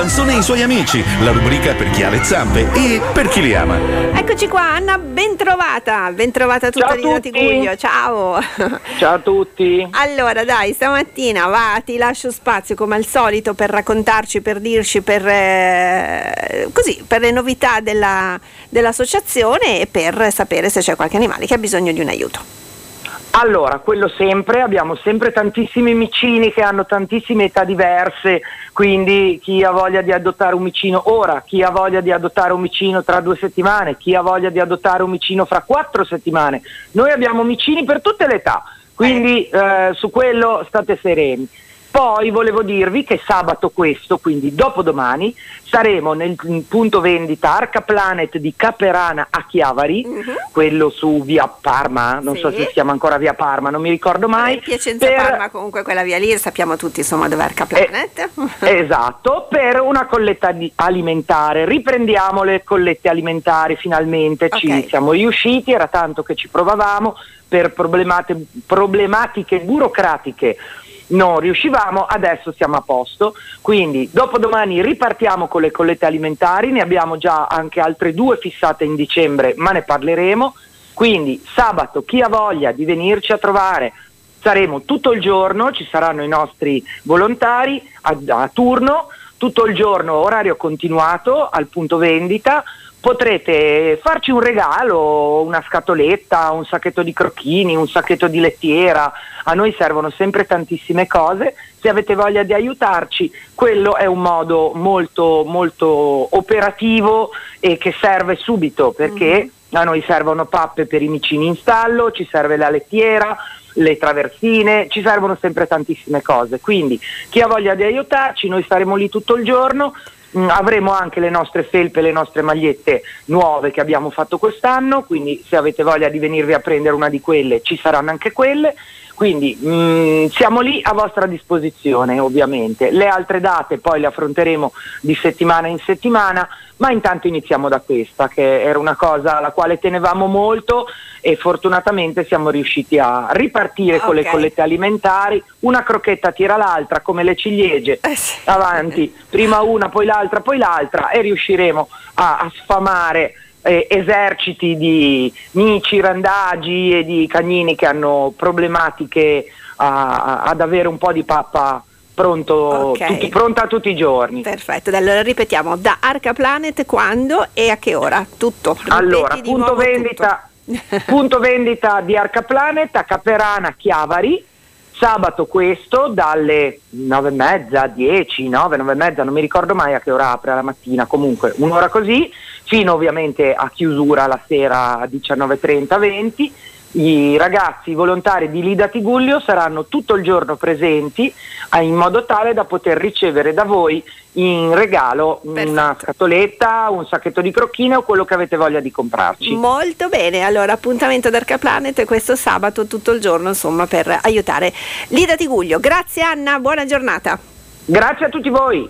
Sansone e i suoi amici, la rubrica per chi ha le zampe e per chi li ama. Eccoci qua, Anna, bentrovata, bentrovata tutta Ciao a Lina tutti. Tiguglio, ciao. Ciao a tutti. Allora dai, stamattina va, ti lascio spazio come al solito per raccontarci, per dirci, per, eh, così, per le novità della- dell'associazione e per sapere se c'è qualche animale che ha bisogno di un aiuto. Allora, quello sempre, abbiamo sempre tantissimi micini che hanno tantissime età diverse, quindi chi ha voglia di adottare un micino ora, chi ha voglia di adottare un micino tra due settimane, chi ha voglia di adottare un micino fra quattro settimane. Noi abbiamo micini per tutte le età, quindi eh, su quello state sereni. Poi volevo dirvi che sabato questo, quindi dopodomani, saremo nel punto vendita Arca Planet di Caperana a Chiavari, quello su via Parma, non so. Sì. se si chiama ancora via Parma, non mi ricordo mai. Piacenza per- Parma comunque quella via lì, sappiamo tutti insomma dove è Arca Planet. Esatto, per una colletta alimentare. Riprendiamo le collette alimentari finalmente, ci Ok. siamo riusciti, era tanto che ci provavamo per problematiche burocratiche. Non riuscivamo, adesso siamo a posto. Quindi dopodomani ripartiamo con le collette alimentari, ne abbiamo già anche altre due fissate in dicembre, ma ne parleremo. Quindi sabato chi ha voglia di venirci a trovare saremo tutto il giorno, ci saranno i nostri volontari a, a turno, tutto il giorno orario continuato al punto vendita. Potrete farci un regalo, una scatoletta, un sacchetto di crocchini, un sacchetto di lettiera. A noi servono sempre tantissime cose. Se avete voglia di aiutarci, quello è un modo molto, molto operativo e che serve subito perché a noi servono pappe per i micini in stallo, ci serve la lettiera, le traversine, ci servono sempre tantissime cose. Quindi chi ha voglia di aiutarci, noi staremo lì tutto il giorno. Mm, avremo anche le nostre felpe, le nostre magliette nuove che abbiamo fatto quest'anno, quindi se avete voglia di venirvi a prendere una di quelle ci saranno anche quelle. Quindi mm, siamo lì a vostra disposizione ovviamente. Le altre date poi le affronteremo di settimana in settimana, ma intanto iniziamo da questa che era una cosa alla quale tenevamo molto e fortunatamente siamo riusciti a ripartire con le collette alimentari, una crocchetta tira l'altra come le ciliegie, Eh avanti, prima una, poi l'altra, poi l'altra e riusciremo a, a sfamare eh, eserciti di mici, randagi e di cagnini che hanno problematiche a- a- ad avere un po' di pappa pronto, Ok. tutti- pronta tutti i giorni. Perfetto, allora ripetiamo, da Arca Planet quando e a che ora? Tutto. Ripeti Allora, punto vendita, tutto. punto vendita di Arca Planet a Caperana Chiavari, sabato questo dalle 9 e mezza, 10, 9, 9 e mezza, non mi ricordo mai a che ora apre la mattina, comunque un'ora così, fino ovviamente a chiusura la sera a 19.30, 20. I ragazzi volontari di Lida Tigullio saranno tutto il giorno presenti eh, in modo tale da poter ricevere da voi in regalo una Perfetto. scatoletta, un sacchetto di crocchine o quello che avete voglia di comprarci. Molto bene, allora appuntamento ad Arca Planet questo sabato tutto il giorno insomma per aiutare Lida Tiguglio. Grazie Anna, buona giornata. Grazie a tutti voi.